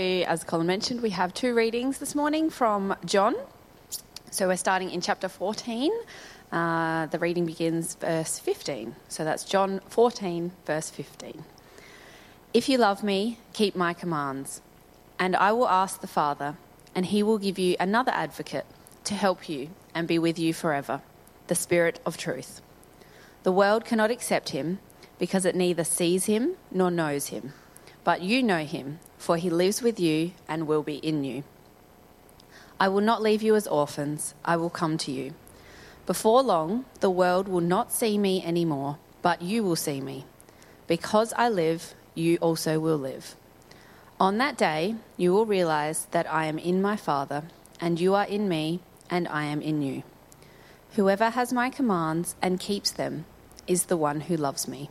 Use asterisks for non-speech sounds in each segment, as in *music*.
As Colin mentioned, we have two readings this morning from John. So we're starting in chapter 14. Uh, the reading begins verse 15. So that's John 14, verse 15. If you love me, keep my commands, and I will ask the Father, and he will give you another advocate to help you and be with you forever the Spirit of truth. The world cannot accept him because it neither sees him nor knows him. But you know him, for he lives with you and will be in you. I will not leave you as orphans, I will come to you. Before long, the world will not see me anymore, but you will see me. Because I live, you also will live. On that day, you will realize that I am in my Father, and you are in me, and I am in you. Whoever has my commands and keeps them is the one who loves me.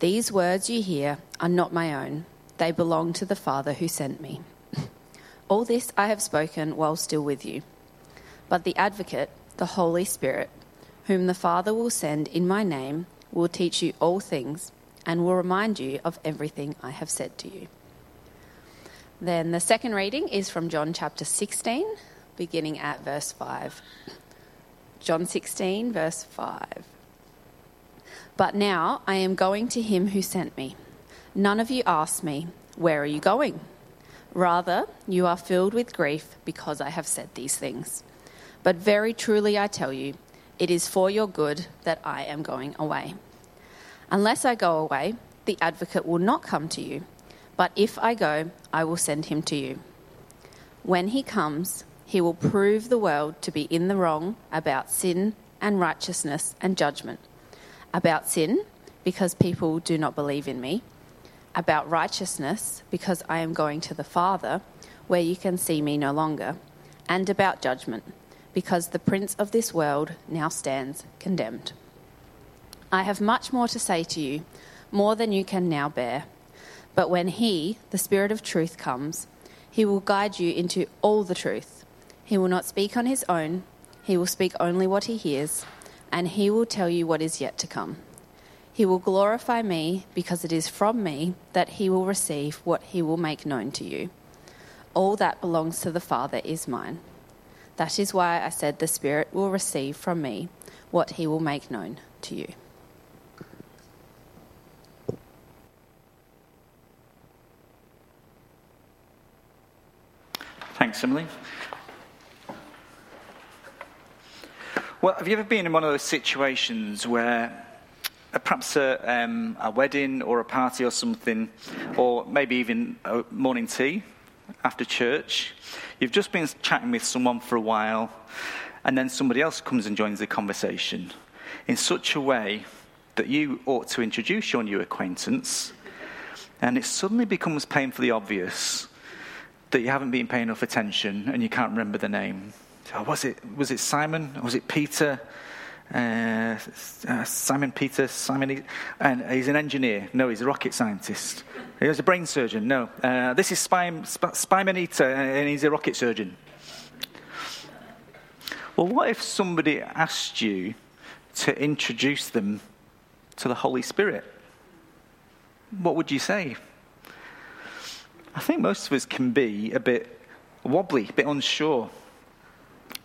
These words you hear are not my own, they belong to the Father who sent me. *laughs* All this I have spoken while still with you. But the Advocate, the Holy Spirit, whom the Father will send in my name, will teach you all things and will remind you of everything I have said to you. Then the second reading is from John chapter 16, beginning at verse 5. John 16, verse 5. But now I am going to him who sent me. None of you asked me, Where are you going? Rather, you are filled with grief because I have said these things. But very truly I tell you, it is for your good that I am going away. Unless I go away, the advocate will not come to you, but if I go, I will send him to you. When he comes, he will prove the world to be in the wrong about sin and righteousness and judgment about sin, because people do not believe in me, about righteousness, because I am going to the Father, where you can see me no longer, and about judgment, because the prince of this world now stands condemned. I have much more to say to you, more than you can now bear. But when He, the Spirit of truth, comes, He will guide you into all the truth. He will not speak on His own, He will speak only what He hears and he will tell you what is yet to come. He will glorify me because it is from me that he will receive what he will make known to you. All that belongs to the Father is mine. That is why I said the Spirit will receive from me what he will make known to you. Thanks, Emily. Well, have you ever been in one of those situations where uh, perhaps a, um, a, wedding or a party or something, or maybe even a morning tea after church, you've just been chatting with someone for a while, and then somebody else comes and joins the conversation in such a way that you ought to introduce your new acquaintance, and it suddenly becomes painfully obvious that you haven't been paying enough attention and you can't remember the name. Oh, was it was it Simon? Was it Peter? Uh, uh, Simon Peter, Simon, and he's an engineer. No, he's a rocket scientist. He was a brain surgeon. No, uh, this is Spy, Spy, and he's a rocket surgeon. Well, what if somebody asked you to introduce them to the Holy Spirit? What would you say? I think most of us can be a bit wobbly, a bit unsure.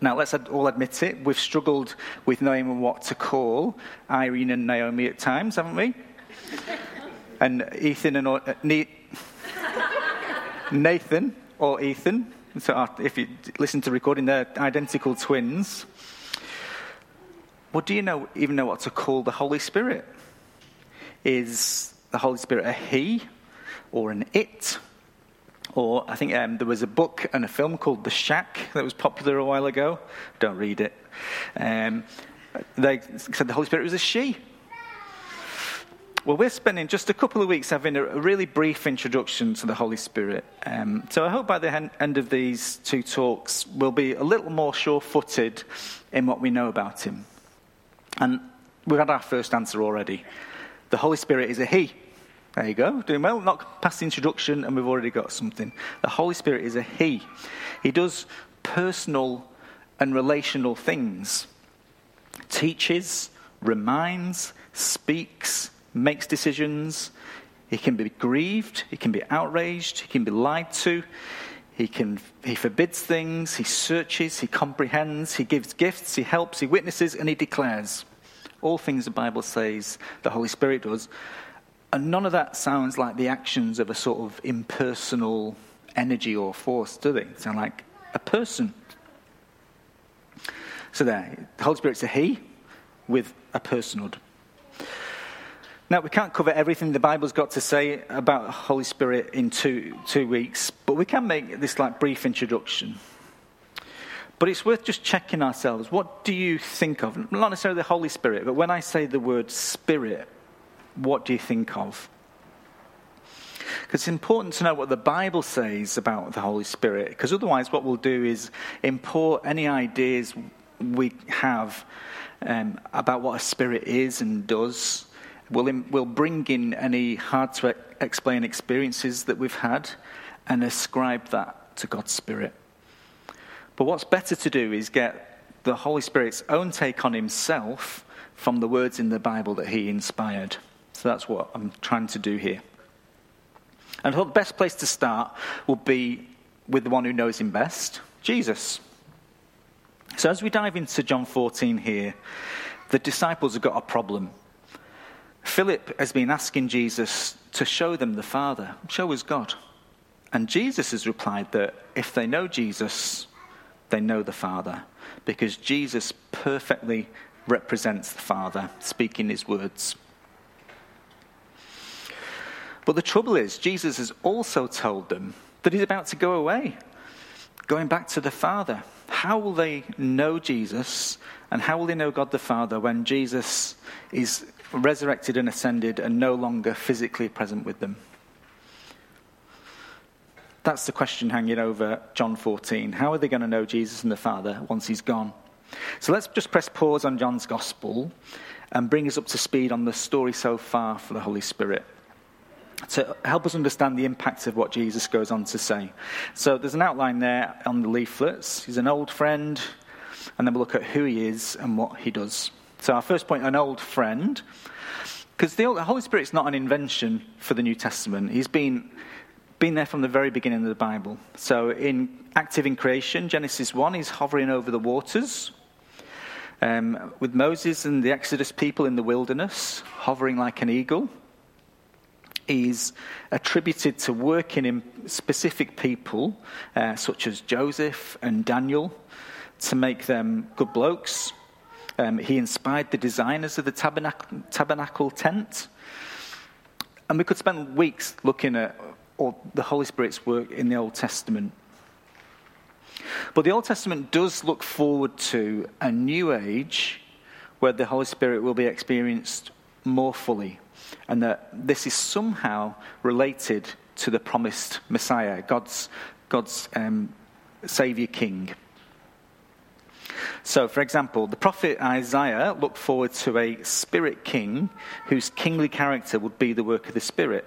Now, let's all admit it, we've struggled with knowing what to call Irene and Naomi at times, haven't we? *laughs* and Ethan and uh, ne- Nathan or Ethan. So uh, if you listen to recording, they're identical twins. Well, do you know even know what to call the Holy Spirit? Is the Holy Spirit a he or an it? Or I think um, there was a book and a film called The Shack that was popular a while ago. Don't read it. Um, they said the Holy Spirit was a she. Well, we're spending just a couple of weeks having a really brief introduction to the Holy Spirit. Um, so I hope by the end of these two talks, we'll be a little more sure footed in what we know about Him. And we've had our first answer already. The Holy Spirit is a He. There you go, doing well. Not past the introduction, and we've already got something. The Holy Spirit is a He. He does personal and relational things, teaches, reminds, speaks, makes decisions. He can be grieved, he can be outraged, he can be lied to, he, can, he forbids things, he searches, he comprehends, he gives gifts, he helps, he witnesses, and he declares. All things the Bible says the Holy Spirit does. And none of that sounds like the actions of a sort of impersonal energy or force, do they? It sound like a person. So there, the Holy Spirit's a he with a personhood. Now, we can't cover everything the Bible's got to say about the Holy Spirit in two, two weeks, but we can make this like brief introduction. But it's worth just checking ourselves. What do you think of? Not necessarily the Holy Spirit, but when I say the word Spirit, what do you think of? Because it's important to know what the Bible says about the Holy Spirit, because otherwise, what we'll do is import any ideas we have um, about what a spirit is and does We'll, we'll bring in any hard to explain experiences that we've had and ascribe that to God's Spirit. But what's better to do is get the Holy Spirit's own take on himself from the words in the Bible that he inspired. So that's what I'm trying to do here. And I thought the best place to start would be with the one who knows him best, Jesus. So as we dive into John 14 here, the disciples have got a problem. Philip has been asking Jesus to show them the Father, show us God. And Jesus has replied that if they know Jesus, they know the Father, because Jesus perfectly represents the Father, speaking his words. But the trouble is, Jesus has also told them that he's about to go away, going back to the Father. How will they know Jesus and how will they know God the Father when Jesus is resurrected and ascended and no longer physically present with them? That's the question hanging over John 14. How are they going to know Jesus and the Father once he's gone? So let's just press pause on John's Gospel and bring us up to speed on the story so far for the Holy Spirit to help us understand the impact of what Jesus goes on to say. So there's an outline there on the leaflets. He's an old friend, and then we'll look at who he is and what he does. So, our first point an old friend. Because the Holy Spirit is not an invention for the New Testament. He's been, been there from the very beginning of the Bible. So, in active in creation, Genesis 1, he's hovering over the waters. Um, with Moses and the Exodus people in the wilderness, hovering like an eagle. He's attributed to working in specific people, uh, such as Joseph and Daniel, to make them good blokes. Um, he inspired the designers of the tabernacle, tabernacle tent. And we could spend weeks looking at all the Holy Spirit's work in the Old Testament. But the Old Testament does look forward to a new age where the Holy Spirit will be experienced more fully, and that this is somehow related to the promised Messiah, God's, God's um, Savior King. So, for example, the prophet Isaiah looked forward to a spirit king whose kingly character would be the work of the Spirit.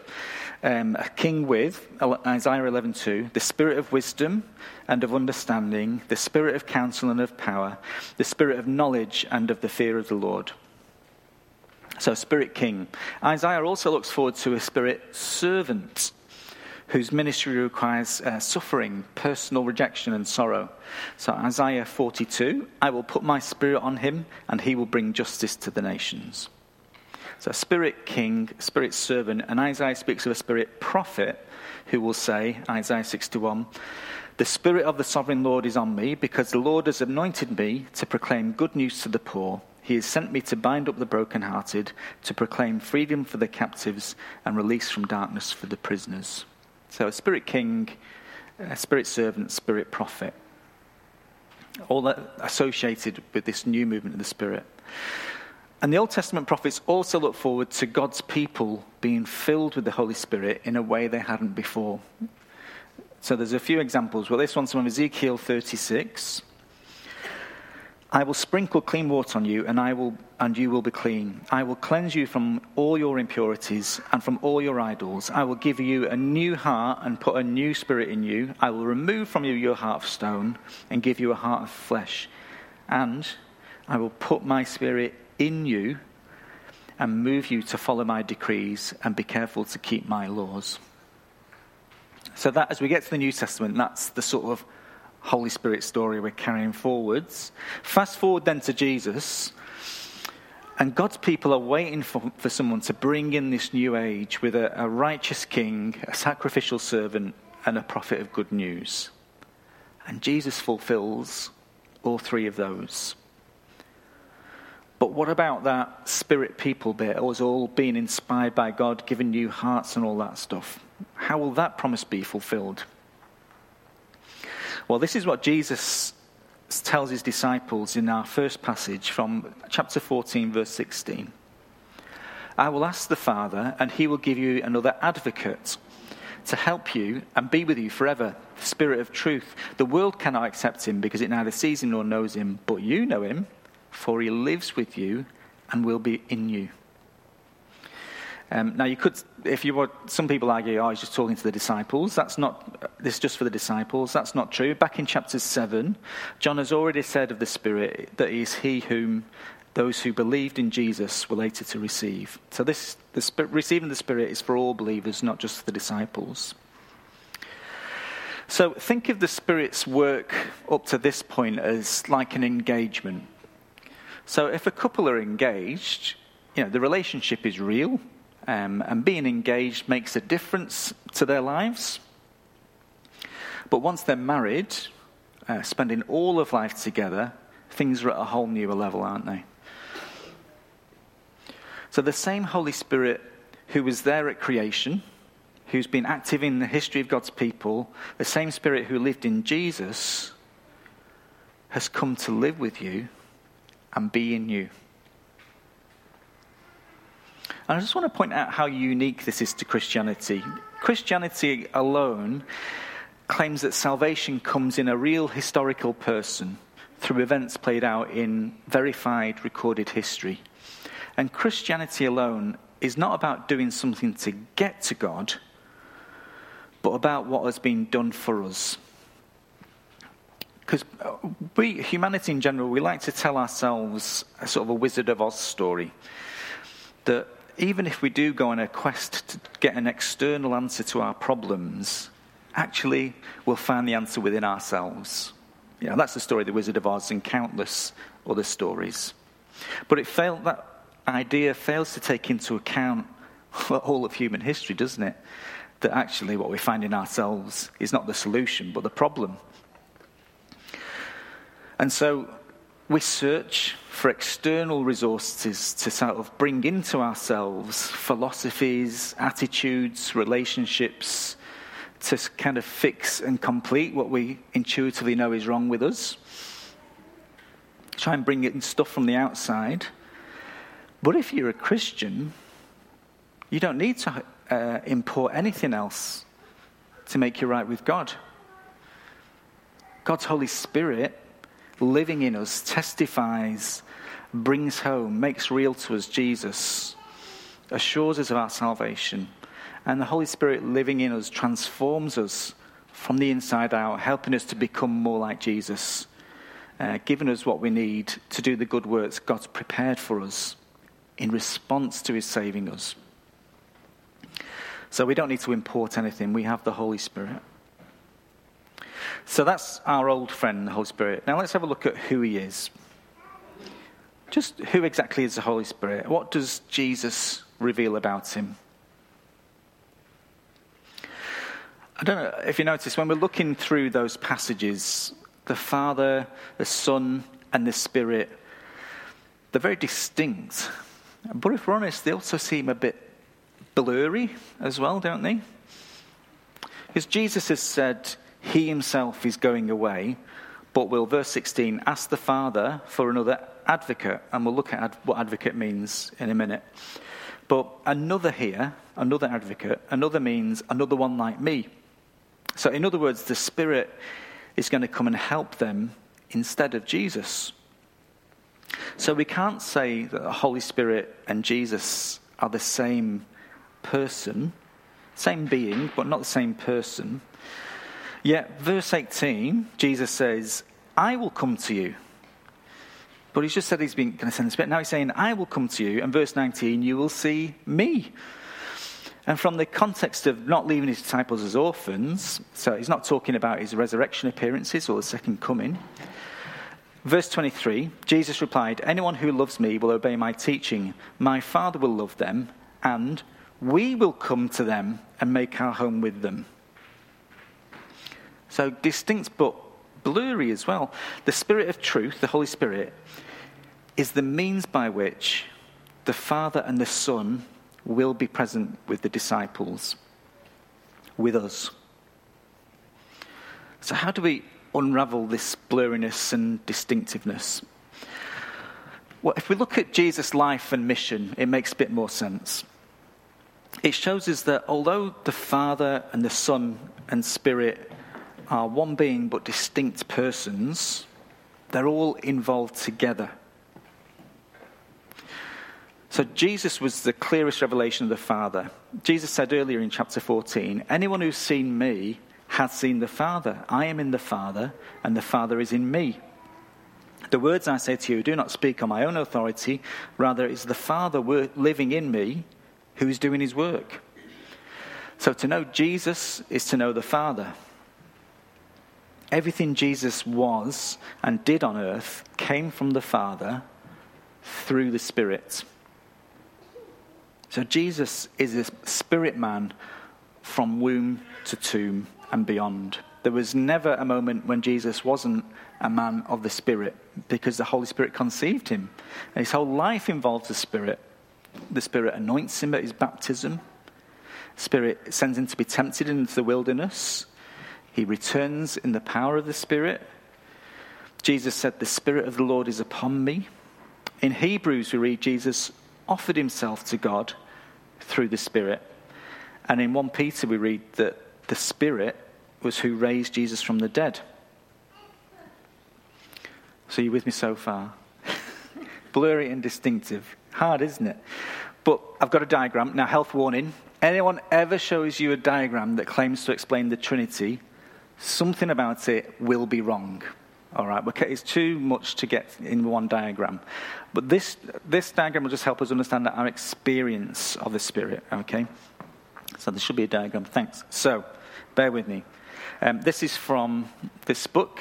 Um, a king with, Isaiah 11.2, the spirit of wisdom and of understanding, the spirit of counsel and of power, the spirit of knowledge and of the fear of the Lord. So, spirit king. Isaiah also looks forward to a spirit servant whose ministry requires uh, suffering, personal rejection, and sorrow. So, Isaiah 42 I will put my spirit on him, and he will bring justice to the nations. So, spirit king, spirit servant, and Isaiah speaks of a spirit prophet who will say, Isaiah 61, The spirit of the sovereign Lord is on me, because the Lord has anointed me to proclaim good news to the poor. He has sent me to bind up the brokenhearted, to proclaim freedom for the captives, and release from darkness for the prisoners. So, a spirit king, a spirit servant, spirit prophet. All that associated with this new movement of the spirit. And the Old Testament prophets also look forward to God's people being filled with the Holy Spirit in a way they hadn't before. So there's a few examples. Well, this one's from Ezekiel 36. I will sprinkle clean water on you, and I will and you will be clean. I will cleanse you from all your impurities and from all your idols. I will give you a new heart and put a new spirit in you. I will remove from you your heart of stone and give you a heart of flesh. And I will put my spirit in you and move you to follow my decrees and be careful to keep my laws. So that as we get to the New Testament, that's the sort of Holy Spirit story we're carrying forwards. Fast forward then to Jesus. And God's people are waiting for, for someone to bring in this new age with a, a righteous king, a sacrificial servant, and a prophet of good news. And Jesus fulfills all three of those. But what about that spirit people bit? It was all being inspired by God, given new hearts and all that stuff. How will that promise be fulfilled? Well, this is what Jesus tells his disciples in our first passage from chapter 14, verse 16. I will ask the Father, and he will give you another advocate to help you and be with you forever, the Spirit of truth. The world cannot accept him because it neither sees him nor knows him, but you know him, for he lives with you and will be in you. Um, now, you could, if you were, some people argue, oh, he's just talking to the disciples. That's not, this is just for the disciples. That's not true. Back in chapter 7, John has already said of the Spirit that he is he whom those who believed in Jesus were later to receive. So, this, the Spirit, receiving the Spirit is for all believers, not just the disciples. So, think of the Spirit's work up to this point as like an engagement. So, if a couple are engaged, you know, the relationship is real um, and being engaged makes a difference to their lives. But once they're married, uh, spending all of life together, things are at a whole newer level, aren't they? So the same Holy Spirit who was there at creation, who's been active in the history of God's people, the same Spirit who lived in Jesus, has come to live with you and be in you. And I just want to point out how unique this is to Christianity. Christianity alone claims that salvation comes in a real historical person through events played out in verified, recorded history. And Christianity alone is not about doing something to get to God, but about what has been done for us. Because uh, we, humanity in general, we like to tell ourselves a sort of a Wizard of Oz story. That even if we do go on a quest to get an external answer to our problems, actually we'll find the answer within ourselves. You know, that's the story of the Wizard of Oz and countless other stories. But it failed, that idea fails to take into account *laughs* all of human history, doesn't it? That actually what we find in ourselves is not the solution, but the problem. And so we search for external resources to sort of bring into ourselves philosophies, attitudes, relationships to kind of fix and complete what we intuitively know is wrong with us. Try and bring in stuff from the outside. But if you're a Christian, you don't need to uh, import anything else to make you right with God. God's Holy Spirit living in us testifies, brings home, makes real to us Jesus, assures us of our salvation. And the Holy Spirit living in us transforms us from the inside out, helping us to become more like Jesus, uh, giving us what we need to do the good works God's prepared for us in response to His saving us. So we don't need to import anything, we have the Holy Spirit. So that's our old friend, the Holy Spirit. Now let's have a look at who he is. Just who exactly is the Holy Spirit? What does Jesus reveal about him? I don't know if you notice, when we're looking through those passages, the Father, the Son, and the Spirit, they're very distinct. But if we're honest, they also seem a bit blurry as well, don't they? Because Jesus has said, he himself is going away, but will, verse 16, ask the Father for another advocate, and we'll look at what advocate means in a minute. But another here, another advocate, another means another one like me. So, in other words, the Spirit is going to come and help them instead of Jesus. So, we can't say that the Holy Spirit and Jesus are the same person, same being, but not the same person. Yet, verse 18, Jesus says, I will come to you. But he's just said he's been going to send the Spirit. Now he's saying, I will come to you. And verse 19, you will see me. And from the context of not leaving his disciples as orphans, so he's not talking about his resurrection appearances or the second coming. Verse 23 Jesus replied, Anyone who loves me will obey my teaching. My Father will love them, and we will come to them and make our home with them. So distinct but blurry as well. The Spirit of truth, the Holy Spirit, is the means by which the Father and the Son will be present with the disciples, with us. So, how do we unravel this blurriness and distinctiveness? Well, if we look at Jesus' life and mission, it makes a bit more sense. It shows us that although the Father and the Son and Spirit are one being but distinct persons, they're all involved together. So Jesus was the clearest revelation of the Father. Jesus said earlier in chapter 14, Anyone who's seen me has seen the Father. I am in the Father, and the Father is in me. The words I say to you do not speak on my own authority, rather, it's the Father living in me who is doing his work. So to know Jesus is to know the Father. Everything Jesus was and did on earth came from the Father through the Spirit. So Jesus is a spirit man from womb to tomb and beyond. There was never a moment when Jesus wasn't a man of the Spirit because the Holy Spirit conceived him. And his whole life involves the Spirit. The Spirit anoints him at his baptism. Spirit sends him to be tempted into the wilderness. He returns in the power of the Spirit. Jesus said, The Spirit of the Lord is upon me. In Hebrews, we read Jesus offered himself to God through the Spirit. And in 1 Peter, we read that the Spirit was who raised Jesus from the dead. So, you with me so far? *laughs* Blurry and distinctive. Hard, isn't it? But I've got a diagram. Now, health warning. Anyone ever shows you a diagram that claims to explain the Trinity, something about it will be wrong. All right, it's too much to get in one diagram. But this, this diagram will just help us understand our experience of the Spirit, okay? So there should be a diagram. Thanks. So, bear with me. Um, this is from this book,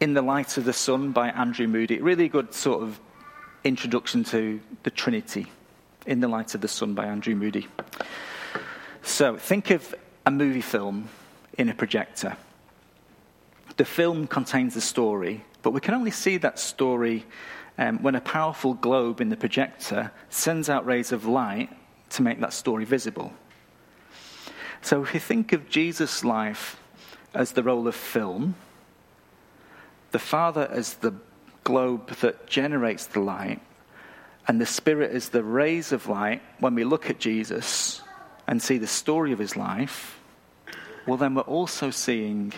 In the Light of the Sun by Andrew Moody. Really good sort of introduction to the Trinity. In the Light of the Sun by Andrew Moody. So, think of a movie film in a projector. The film contains the story, but we can only see that story um, when a powerful globe in the projector sends out rays of light to make that story visible. So if you think of Jesus' life as the roll of film, the Father as the globe that generates the light, and the Spirit as the rays of light, when we look at Jesus and see the story of his life, well, then we're also seeing,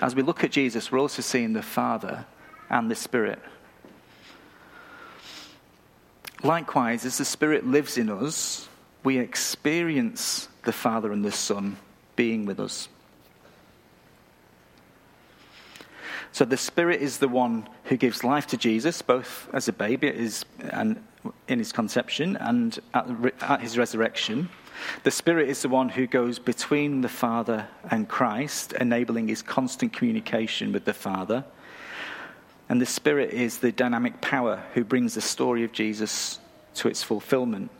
as we look at Jesus, we're also seeing the Father and the Spirit. Likewise, as the Spirit lives in us, we experience the Father and the Son being with us. So the Spirit is the one who gives life to Jesus, both as a baby and in his conception and at, at his resurrection. The Spirit is the one who goes between the Father and Christ, enabling his constant communication with the Father. And the Spirit is the dynamic power who brings the story of Jesus to its fulfillment.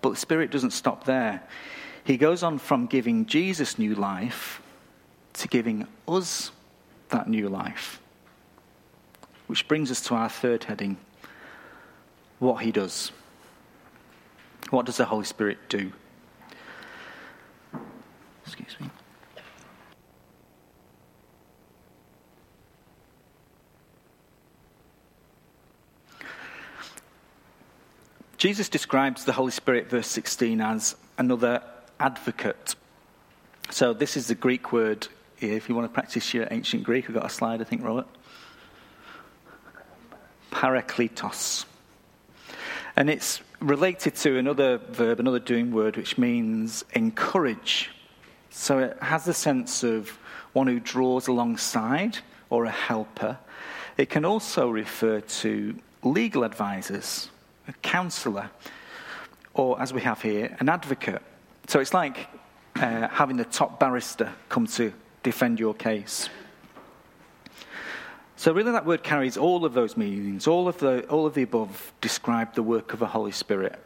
But the Spirit doesn't stop there. He goes on from giving Jesus new life to giving us that new life. Which brings us to our third heading what he does. What does the Holy Spirit do? Excuse me. Jesus describes the Holy Spirit, verse 16, as another advocate. So, this is the Greek word. If you want to practice your ancient Greek, we've got a slide, I think, Robert. Parakletos. And it's related to another verb, another doing word, which means encourage. So, it has the sense of one who draws alongside or a helper. It can also refer to legal advisors a counselor, or as we have here, an advocate. So it's like uh, having the top barrister come to defend your case. So really, that word carries all of those meanings. All of the all of the above describe the work of the Holy Spirit.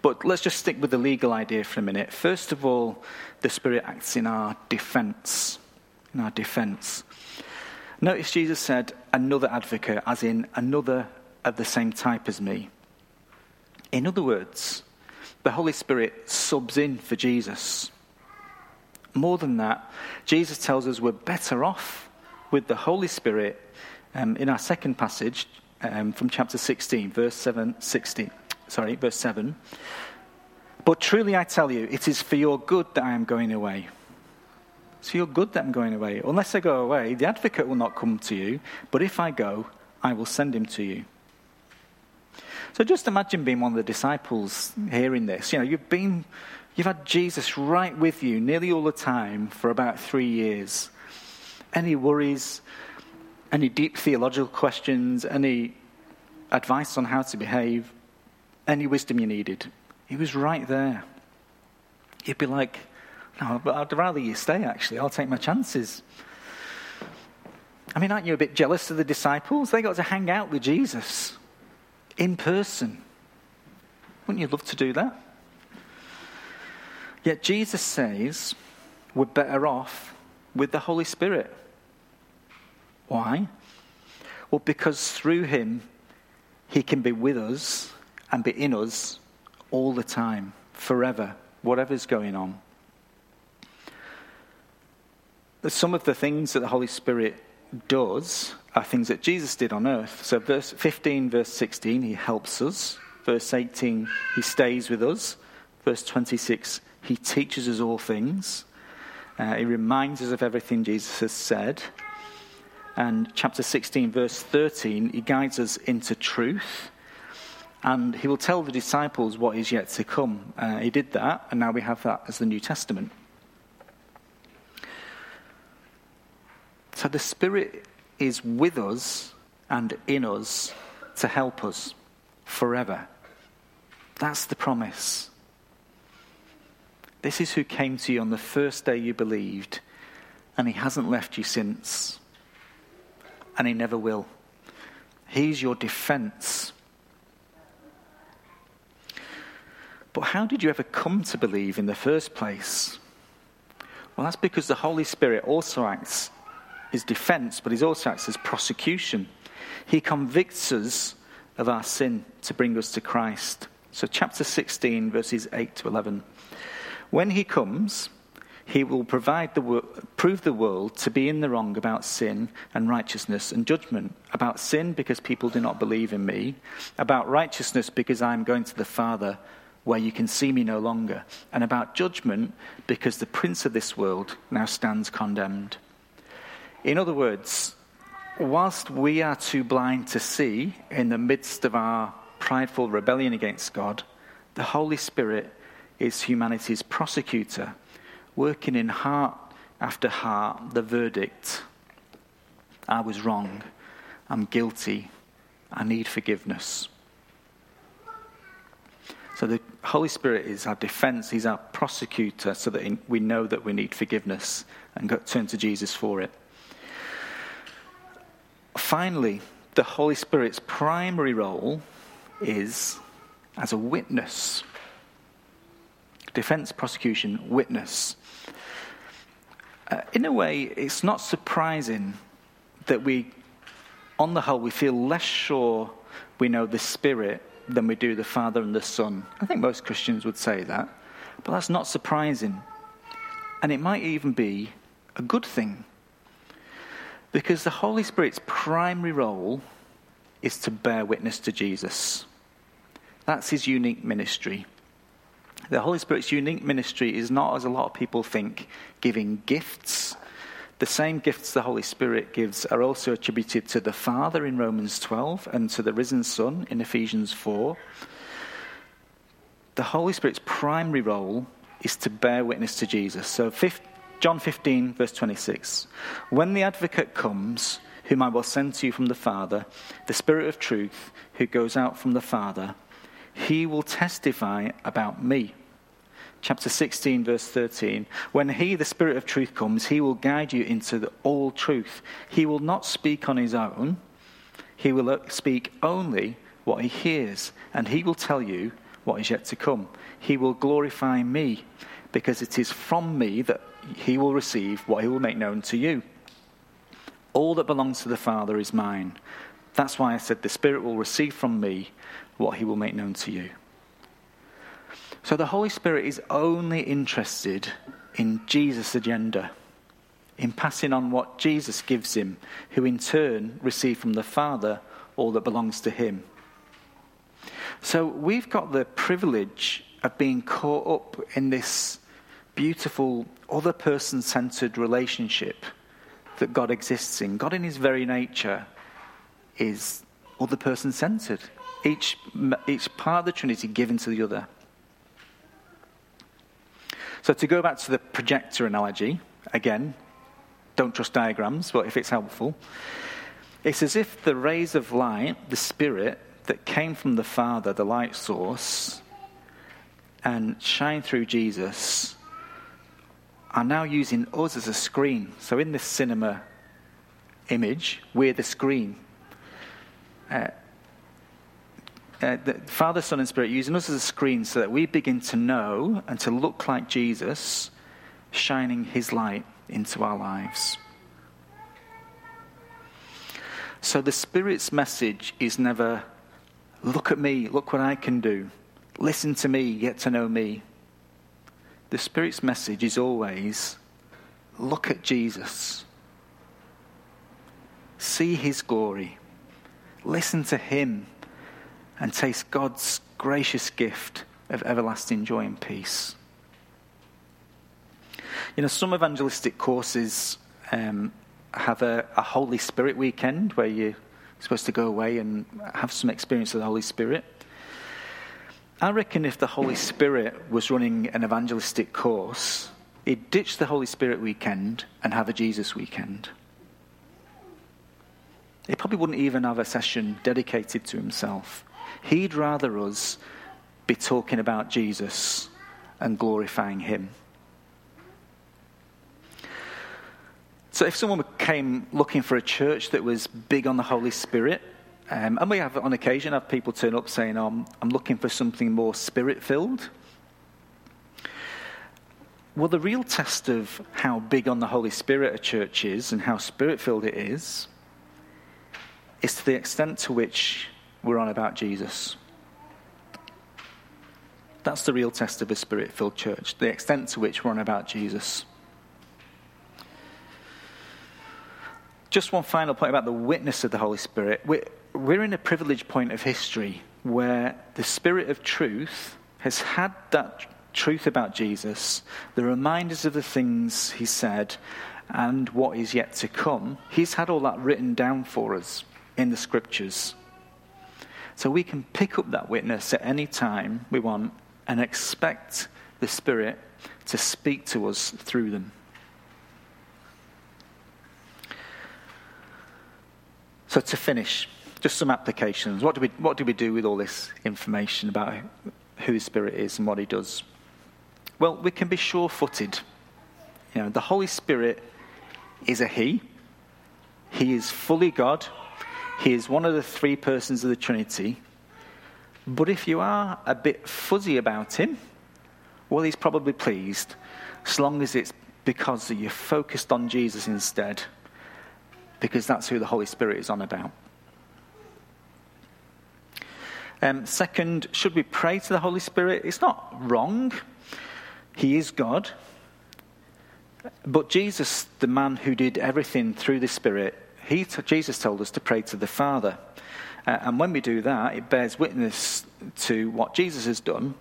But let's just stick with the legal idea for a minute. First of all, the Spirit acts in our defense. In our defense. Notice Jesus said, another advocate, as in another of the same type as me. In other words, the Holy Spirit subs in for Jesus. More than that, Jesus tells us we're better off with the Holy Spirit um, in our second passage um, from chapter 16, verse 7, 16, sorry, verse 7. But truly I tell you, it is for your good that I am going away. It's for your good that I'm going away. Unless I go away, the advocate will not come to you, but if I go, I will send him to you. So just imagine being one of the disciples hearing this. You know, you've been, you've had Jesus right with you nearly all the time for about three years. Any worries, any deep theological questions, any advice on how to behave, any wisdom you needed. He was right there. You'd be like, no, but I'd rather you stay, actually. I'll take my chances. I mean, aren't you a bit jealous of the disciples? They got to hang out with Jesus in person. Wouldn't you love to do that? Yet Jesus says we're better off with the Holy Spirit. Why? Well, because through him, he can be with us and be in us all the time, forever, whatever's going on. Some of the things that the Holy Spirit does are things that Jesus did on earth. So, verse 15, verse 16, he helps us. Verse 18, he stays with us. Verse 26, he teaches us all things. Uh, he reminds us of everything Jesus has said. And chapter 16, verse 13, he guides us into truth. And he will tell the disciples what is yet to come. Uh, he did that, and now we have that as the New Testament. So the Spirit is with us and in us to help us forever. That's the promise. This is who came to you on the first day you believed, and he hasn't left you since, and he never will. He's your defense. But how did you ever come to believe in the first place? Well, that's because the Holy Spirit also acts as defense, but he also acts as prosecution. He convicts us of our sin to bring us to Christ. So, chapter 16, verses 8 to 11. When he comes, he will provide the prove the world to be in the wrong about sin and righteousness and judgment. About sin, because people do not believe in me. About righteousness, because I am going to the Father where you can see me no longer. And about judgment, because the prince of this world now stands condemned. In other words, whilst we are too blind to see in the midst of our prideful rebellion against God, the Holy Spirit is humanity's prosecutor, working in heart after heart the verdict I was wrong, I'm guilty, I need forgiveness. So the Holy Spirit is our defense, He's our prosecutor, so that we know that we need forgiveness and turn to Jesus for it. Finally, the Holy Spirit's primary role is as a witness. Defense, prosecution, witness. Uh, in a way, it's not surprising that we, on the whole, we feel less sure we know the Spirit than we do the Father and the Son. I think most Christians would say that. But that's not surprising. And it might even be a good thing. Because the Holy Spirit's primary role is to bear witness to Jesus. That's his unique ministry. The Holy Spirit's unique ministry is not, as a lot of people think, giving gifts. The same gifts the Holy Spirit gives are also attributed to the Father in Romans 12 and to the risen Son in Ephesians 4. The Holy Spirit's primary role is to bear witness to Jesus. So, John 15, verse 26. When the advocate comes, whom I will send to you from the Father, the Spirit of truth, who goes out from the Father, he will testify about me. Chapter 16, verse 13. When he, the Spirit of truth, comes, he will guide you into the, all truth. He will not speak on his own, he will uh, speak only what he hears, and he will tell you what is yet to come. He will glorify me, because it is from me that he will receive what he will make known to you. All that belongs to the Father is mine. That's why I said the Spirit will receive from me what he will make known to you. So the Holy Spirit is only interested in Jesus' agenda, in passing on what Jesus gives him, who in turn receives from the Father all that belongs to him. So we've got the privilege of being caught up in this beautiful, other person centered relationship that God exists in. God, in his very nature, is other person centered. Each, each part of the Trinity given to the other. So, to go back to the projector analogy, again, don't trust diagrams, but if it's helpful, it's as if the rays of light, the Spirit that came from the Father, the light source, and shine through Jesus, are now using us as a screen. So, in this cinema image, we're the screen. Uh, uh, the Father, Son, and Spirit using us as a screen so that we begin to know and to look like Jesus, shining His light into our lives. So the Spirit's message is never, look at me, look what I can do, listen to me, get to know me. The Spirit's message is always, look at Jesus, see His glory, listen to Him and taste God's gracious gift of everlasting joy and peace. You know, some evangelistic courses um, have a, a, Holy Spirit weekend where you're supposed to go away and have some experience of the Holy Spirit. I reckon if the Holy Spirit was running an evangelistic course, he'd ditch the Holy Spirit weekend and have a Jesus weekend. He probably wouldn't even have a session dedicated to himself. He'd rather us be talking about Jesus and glorifying Him. So, if someone came looking for a church that was big on the Holy Spirit, um, and we have on occasion have people turn up saying, oh, I'm, I'm looking for something more spirit filled. Well, the real test of how big on the Holy Spirit a church is and how spirit filled it is, is to the extent to which we're on about Jesus. That's the real test of a spirit filled church, the extent to which we're on about Jesus. Just one final point about the witness of the Holy Spirit. We're, we're in a privileged point of history where the Spirit of truth has had that truth about Jesus, the reminders of the things he said, and what is yet to come. He's had all that written down for us in the scriptures. So we can pick up that witness at any time we want and expect the Spirit to speak to us through them. So, to finish, just some applications. What do we, what do, we do with all this information about who the Spirit is and what He does? Well, we can be sure footed. You know, the Holy Spirit is a He, He is fully God, he is one of the three persons of the Trinity. But if you are a bit fuzzy about him, well, he's probably pleased, as long as it's because you're focused on Jesus instead, because that's who the Holy Spirit is on about. Um, second, should we pray to the Holy Spirit? It's not wrong. He is God. But Jesus, the man who did everything through the Spirit, he, Jesus told us to pray to the Father. Uh, and when we do that, it bears witness to what Jesus has done.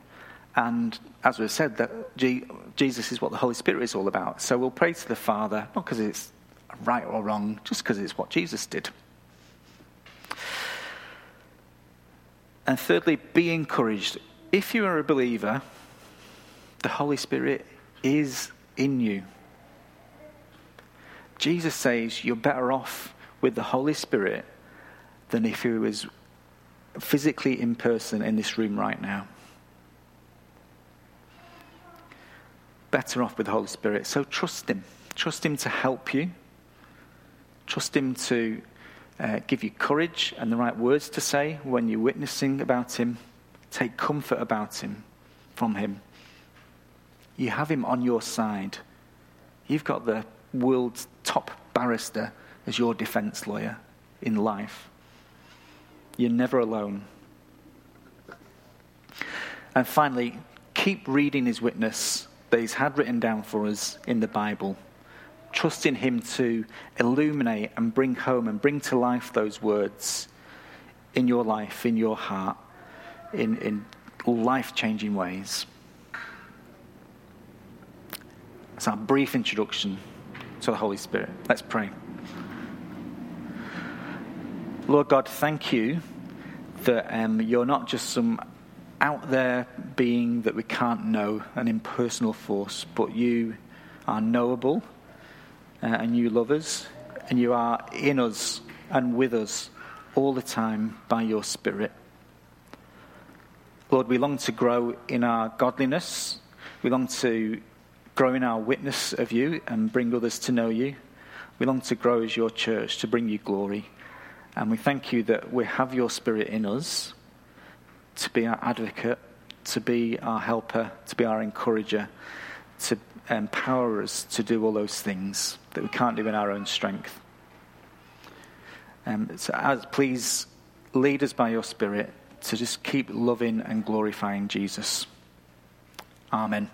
And as we've said, that Jesus is what the Holy Spirit is all about. So we'll pray to the Father, not because it's right or wrong, just because it's what Jesus did. And thirdly, be encouraged. If you are a believer, the Holy Spirit is in you. Jesus says you're better off with the Holy Spirit than if he was physically in person in this room right now. Better off with the Holy Spirit. So trust Him. Trust Him to help you. Trust Him to uh, give you courage and the right words to say when you're witnessing about Him. Take comfort about Him from Him. You have Him on your side. You've got the world's top barrister as your defense lawyer in life. You're never alone. And finally, keep reading his witness that he's had written down for us in the Bible. Trusting him to illuminate and bring home and bring to life those words in your life, in your heart, in, in life changing ways. That's our brief introduction to the Holy Spirit. Let's pray. Lord God, thank you that um, you're not just some out there being that we can't know, an impersonal force, but you are knowable uh, and you love us and you are in us and with us all the time by your Spirit. Lord, we long to grow in our godliness. We long to grow in our witness of you and bring others to know you. We long to grow as your church to bring you glory. And we thank you that we have your spirit in us to be our advocate, to be our helper, to be our encourager, to empower us to do all those things that we can't do in our own strength. Um, so, as, please lead us by your Spirit to just keep loving and glorifying Jesus. Amen.